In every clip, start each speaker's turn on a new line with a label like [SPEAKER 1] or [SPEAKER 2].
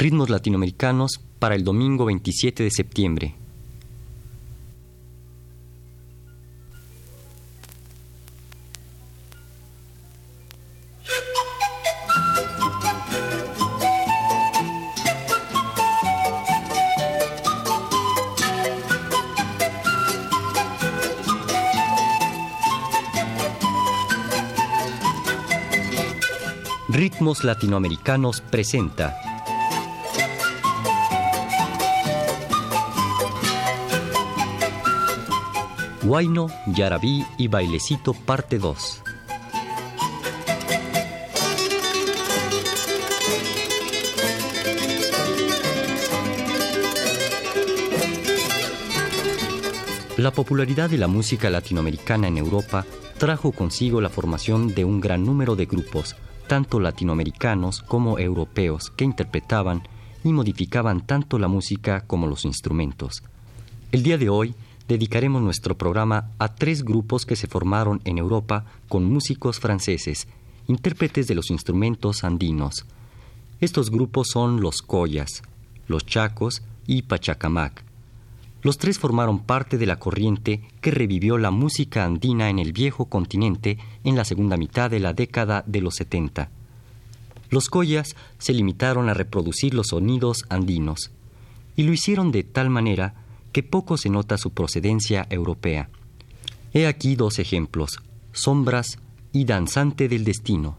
[SPEAKER 1] Ritmos latinoamericanos para el domingo 27 de septiembre. Ritmos Latinoamericanos presenta Huayno, Yarabí y Bailecito Parte 2 La popularidad de la música latinoamericana en Europa trajo consigo la formación de un gran número de grupos, tanto latinoamericanos como europeos, que interpretaban y modificaban tanto la música como los instrumentos. El día de hoy dedicaremos nuestro programa a tres grupos que se formaron en Europa con músicos franceses, intérpretes de los instrumentos andinos. Estos grupos son los Collas, los Chacos y Pachacamac. Los tres formaron parte de la corriente que revivió la música andina en el viejo continente en la segunda mitad de la década de los 70. Los collas se limitaron a reproducir los sonidos andinos, y lo hicieron de tal manera poco se nota su procedencia europea. He aquí dos ejemplos, Sombras y Danzante del Destino.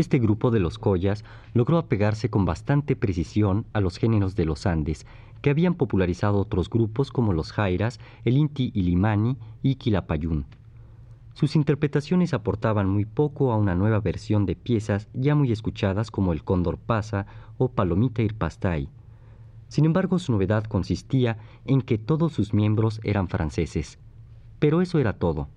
[SPEAKER 1] Este grupo de los collas logró apegarse con bastante precisión a los géneros de los Andes, que habían popularizado otros grupos como los Jairas, el Inti Ilimani y Quilapayún. Sus interpretaciones aportaban muy poco a una nueva versión de piezas ya muy escuchadas como El Cóndor Pasa o Palomita Irpastay. Sin embargo, su novedad consistía en que todos sus miembros eran franceses. Pero eso era todo.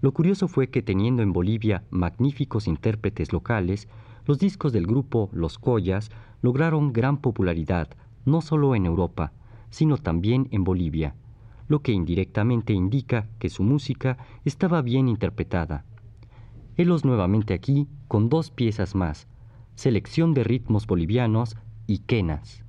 [SPEAKER 1] Lo curioso fue que teniendo en Bolivia magníficos intérpretes locales, los discos del grupo Los Collas lograron gran popularidad, no solo en Europa, sino también en Bolivia, lo que indirectamente indica que su música estaba bien interpretada. Helos nuevamente aquí con dos piezas más, selección de ritmos bolivianos y quenas.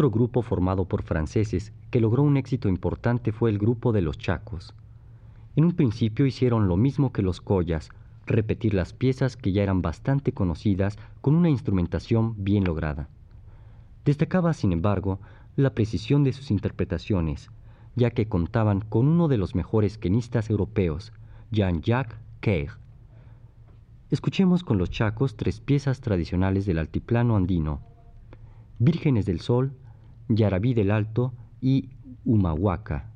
[SPEAKER 1] Otro grupo formado por franceses que logró un éxito importante fue el grupo de los Chacos. En un principio hicieron lo mismo que los Collas, repetir las piezas que ya eran bastante conocidas con una instrumentación bien lograda. Destacaba, sin embargo, la precisión de sus interpretaciones, ya que contaban con uno de los mejores quenistas europeos, Jean-Jacques Keir. Escuchemos con los chacos tres piezas tradicionales del altiplano andino, Vírgenes del Sol, Yarabí del Alto y Humahuaca.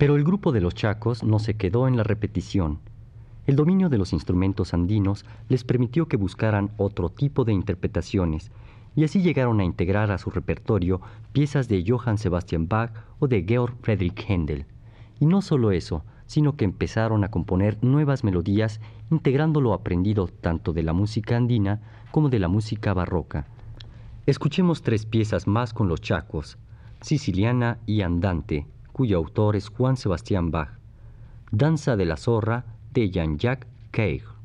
[SPEAKER 1] Pero el grupo de los chacos no se quedó en la repetición. El dominio de los instrumentos andinos les permitió que buscaran otro tipo de interpretaciones, y así llegaron a integrar a su repertorio piezas de Johann Sebastian Bach o de Georg Friedrich Händel. Y no solo eso, sino que empezaron a componer nuevas melodías integrando lo aprendido tanto de la música andina como de la música barroca. Escuchemos tres piezas más con los chacos, Siciliana y Andante, cuyo autor es Juan Sebastián Bach. Danza de la Zorra de Jean-Jacques Keir.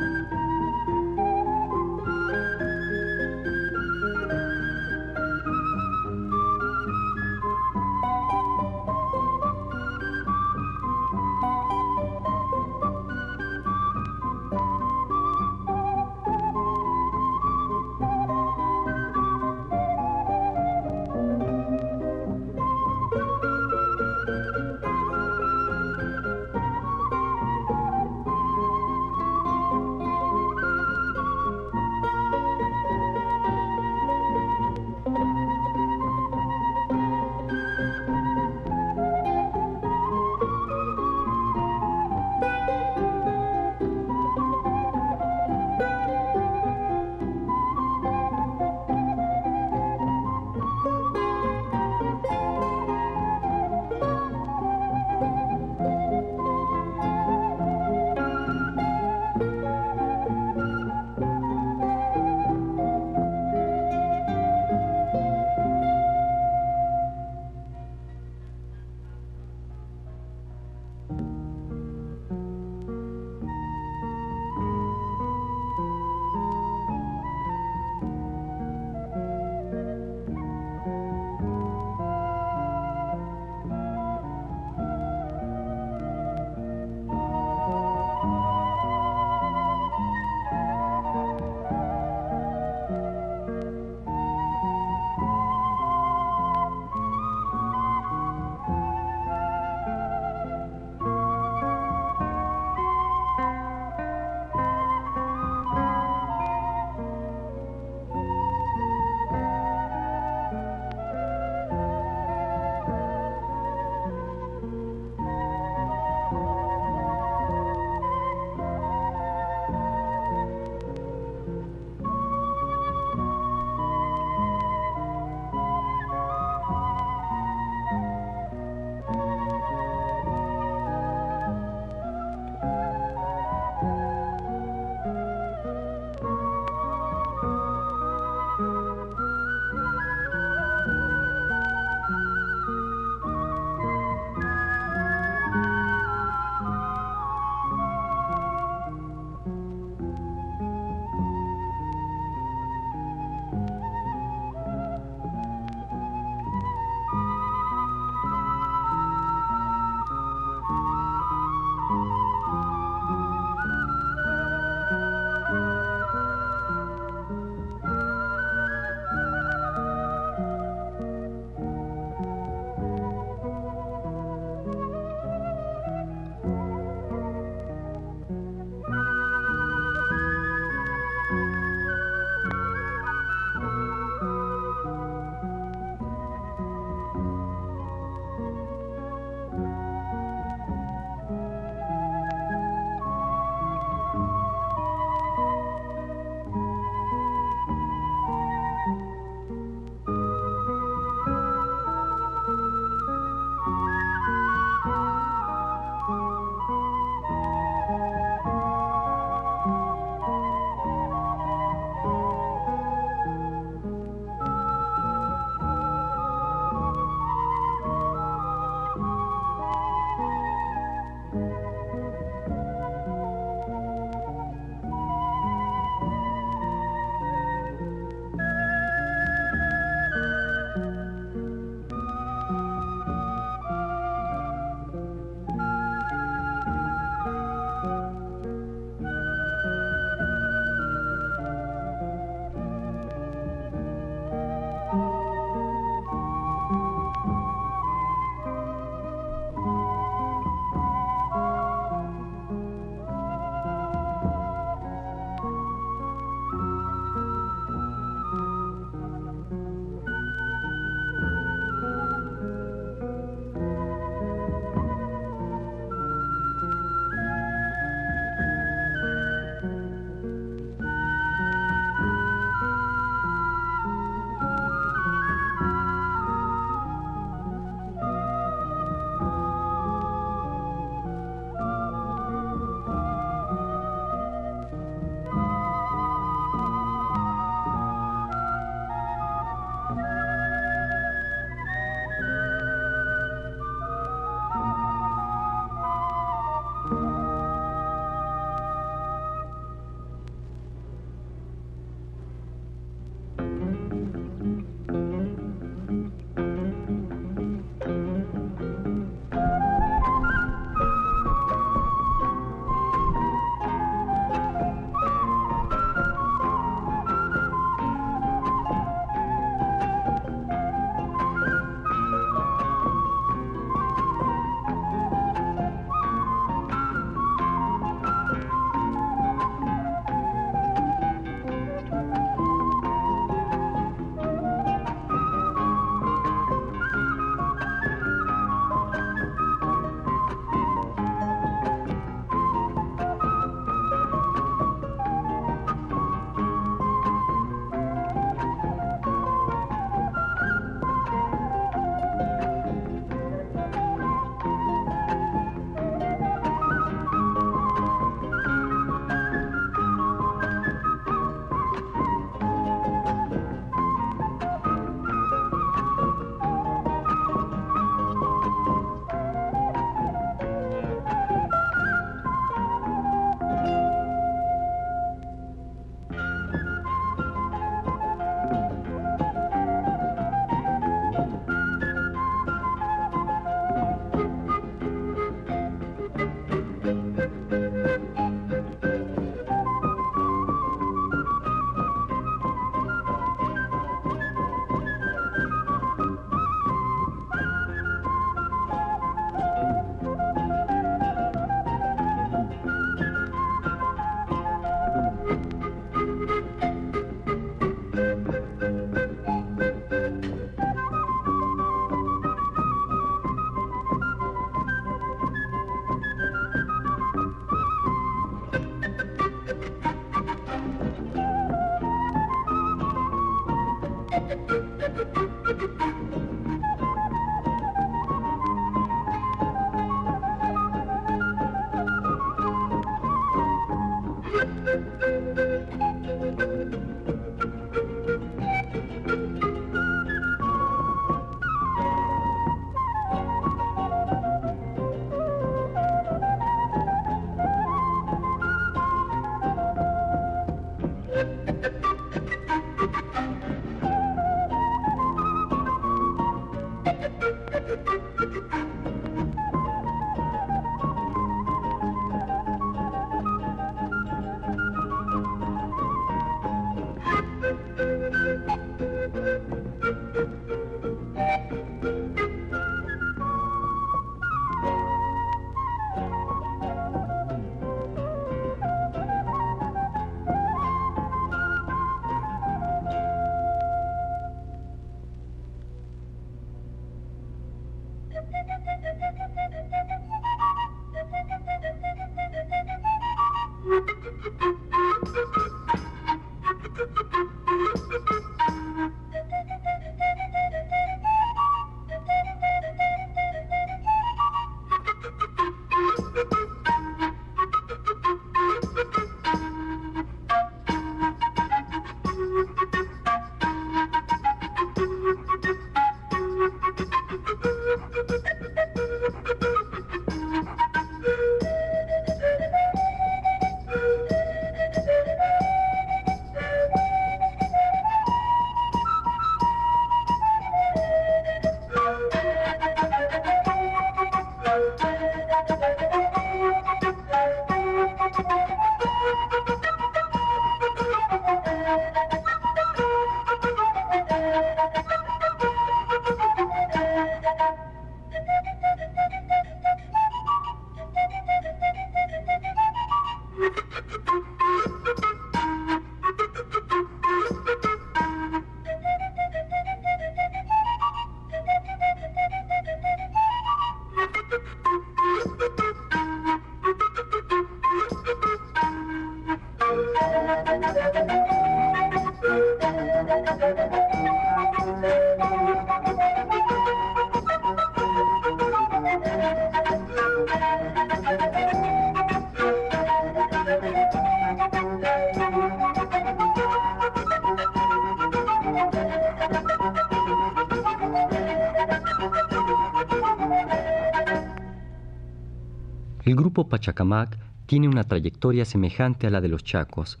[SPEAKER 1] Grupo Pachacamac tiene una trayectoria semejante a la de los chacos,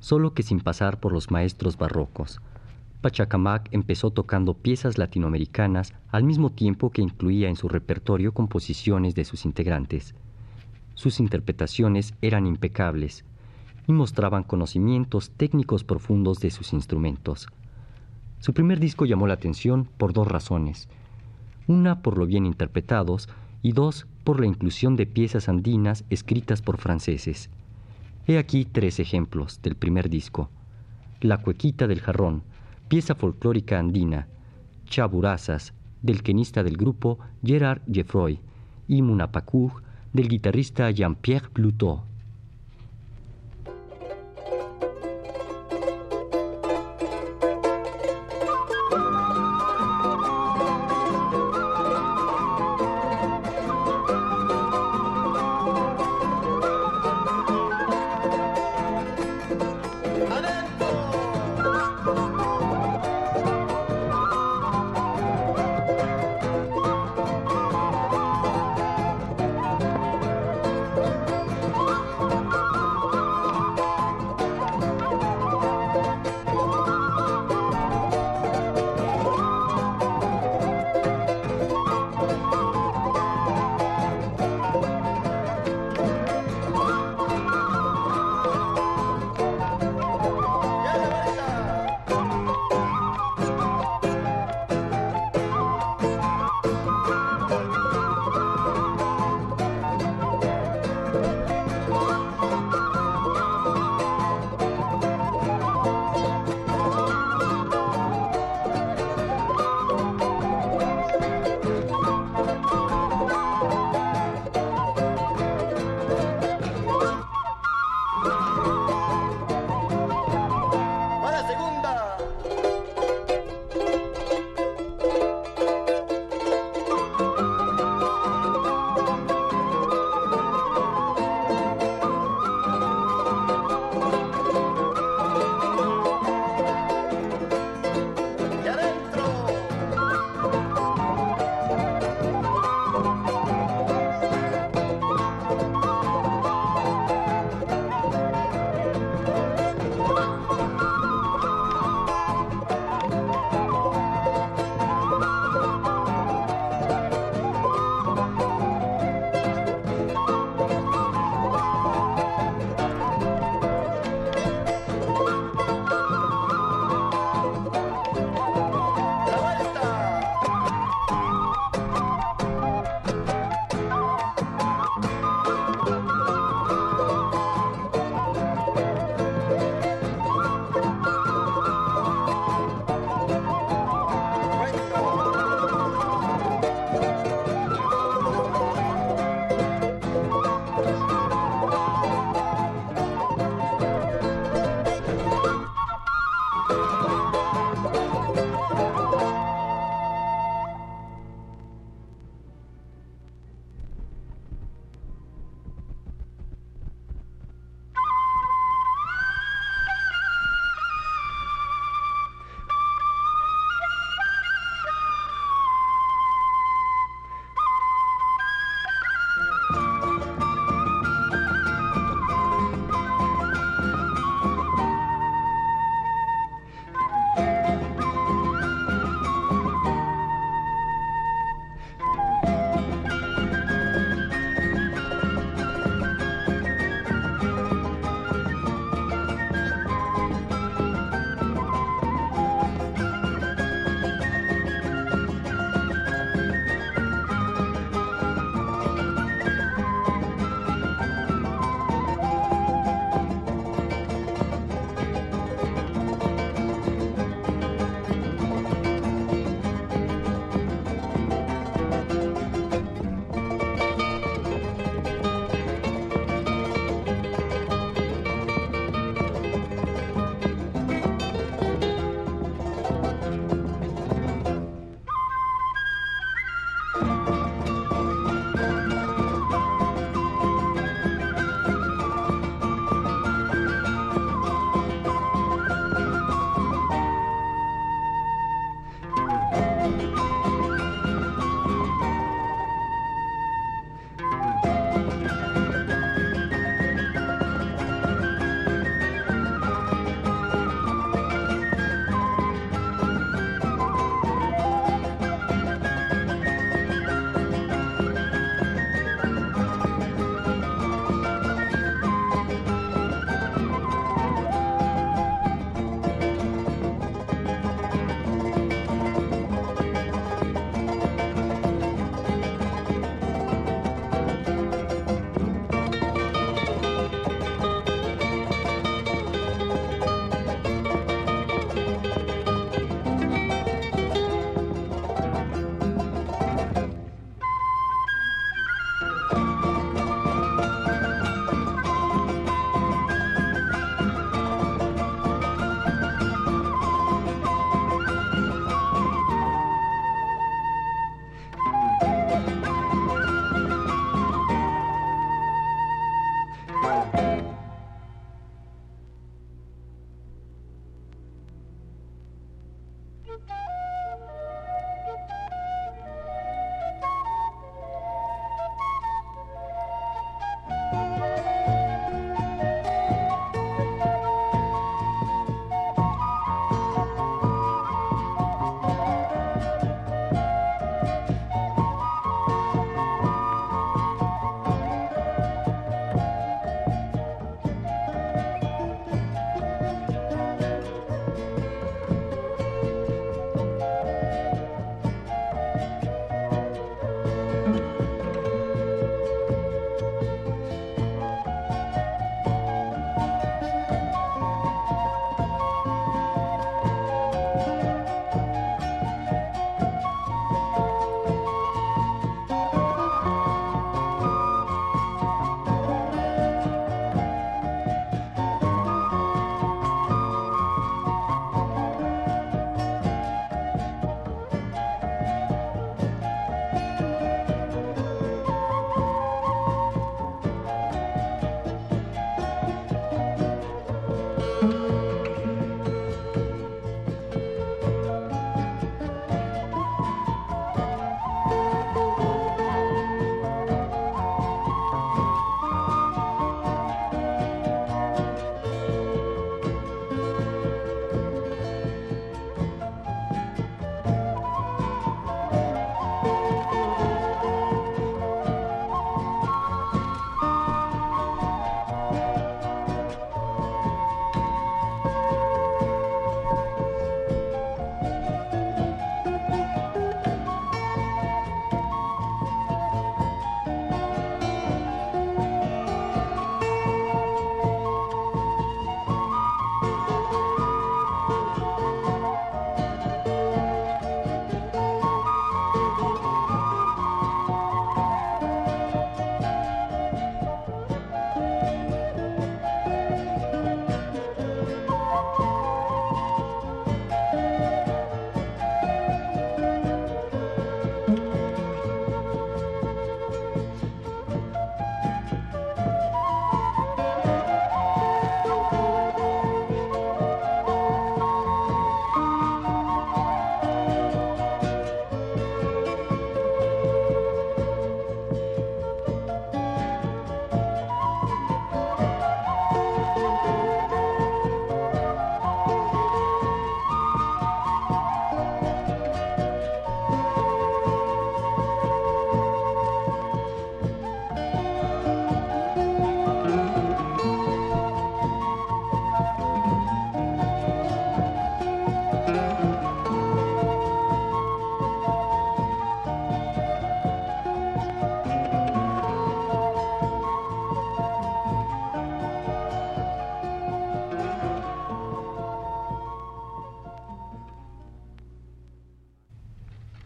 [SPEAKER 1] solo que sin pasar por los maestros barrocos. Pachacamac empezó tocando piezas latinoamericanas al mismo tiempo que incluía en su repertorio composiciones de sus integrantes. Sus interpretaciones eran impecables y mostraban conocimientos técnicos profundos de sus instrumentos. Su primer disco llamó la atención por dos razones. Una por lo bien interpretados y dos por la inclusión de piezas andinas escritas por franceses. He aquí tres ejemplos del primer disco. La Cuequita del Jarrón, pieza folclórica andina, Chaburazas, del quenista del grupo Gerard Geffroy, y Munapacug, del guitarrista Jean-Pierre Plutot.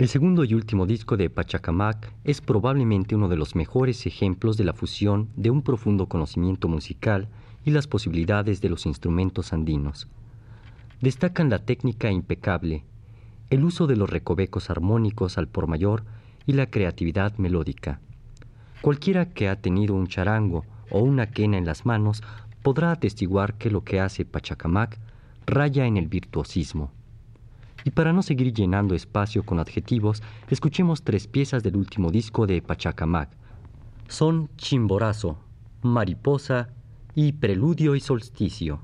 [SPEAKER 1] El segundo y último disco de Pachacamac es probablemente uno de los mejores ejemplos de la fusión de un profundo conocimiento musical y las posibilidades de los instrumentos andinos. Destacan la técnica impecable, el uso de los recovecos armónicos al por mayor y la creatividad melódica. Cualquiera que ha tenido un charango o una quena en las manos podrá atestiguar que lo que hace Pachacamac raya en el virtuosismo. Y para no seguir llenando espacio con adjetivos, escuchemos tres piezas del último disco de Pachacamac, son Chimborazo, Mariposa y Preludio y Solsticio.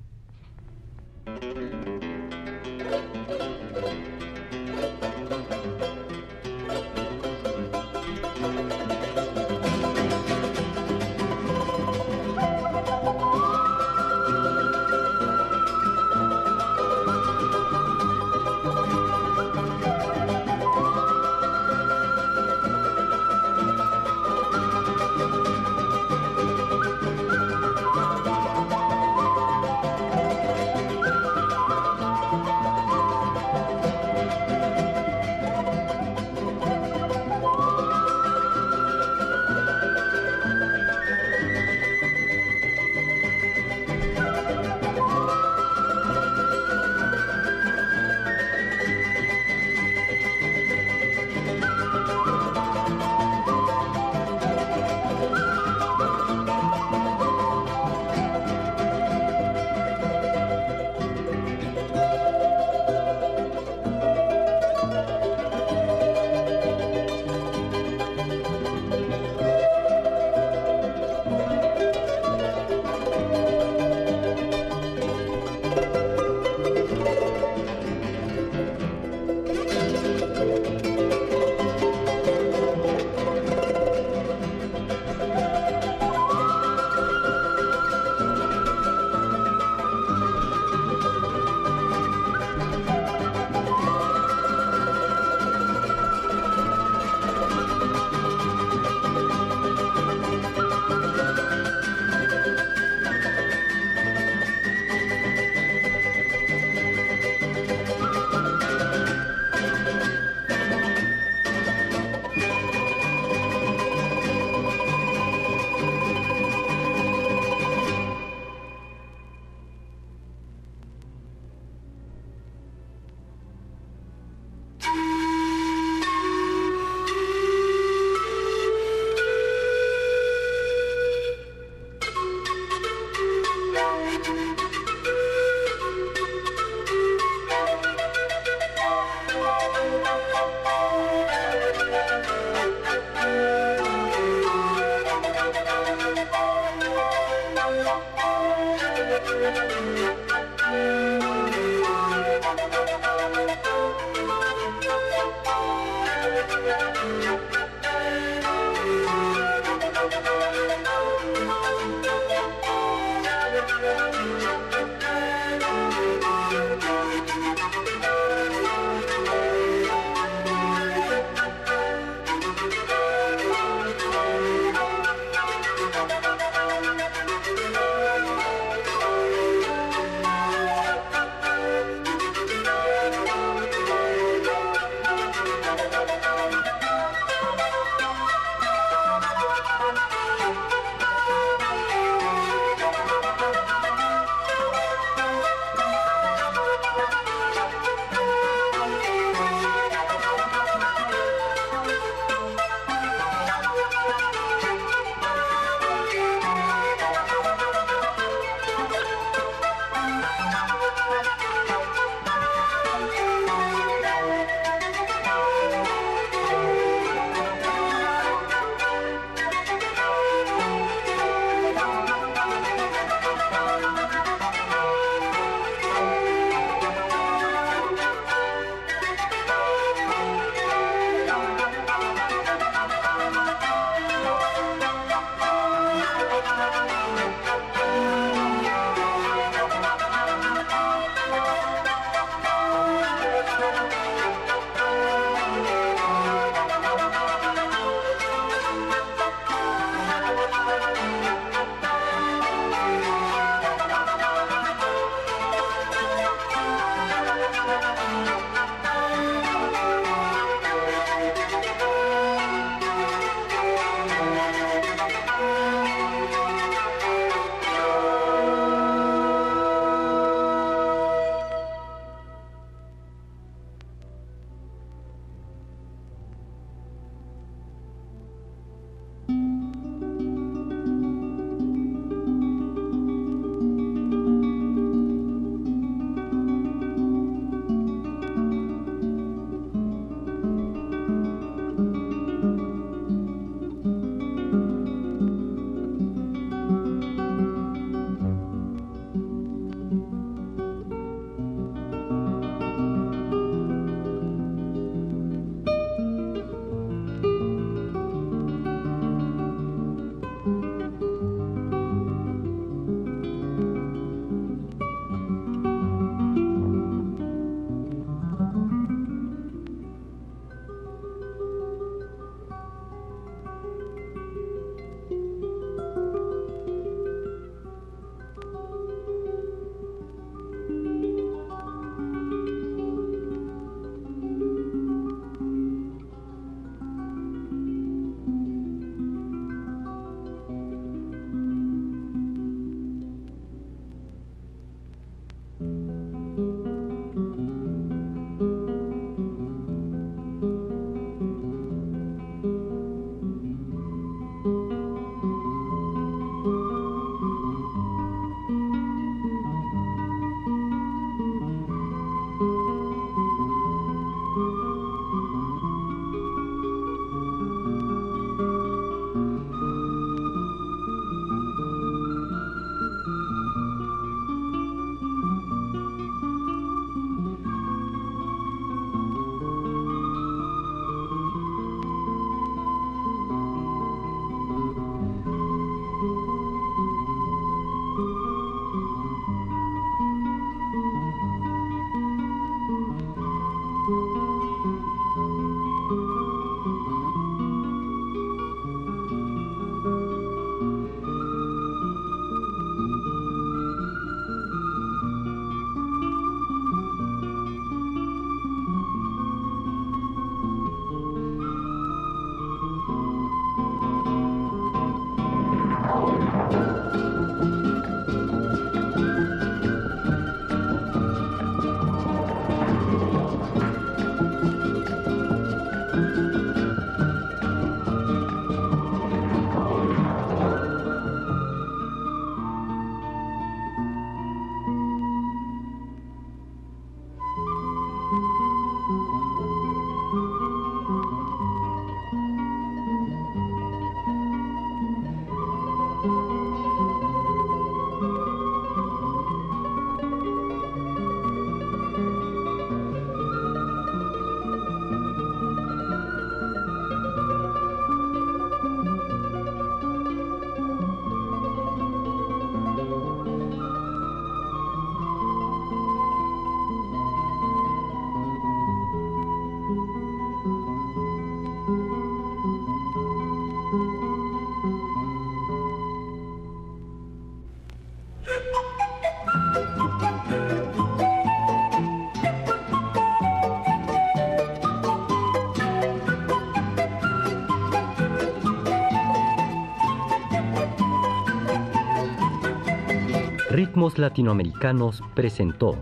[SPEAKER 1] Latinoamericanos presentó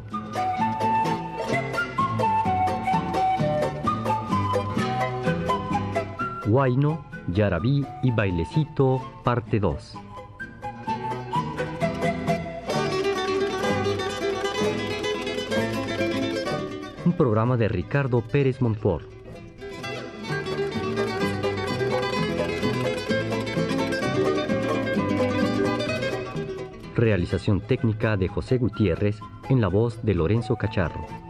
[SPEAKER 1] Huayno, Yarabí y Bailecito, parte 2. Un programa de Ricardo Pérez Montfort. Realización técnica de José Gutiérrez en la voz de Lorenzo Cacharro.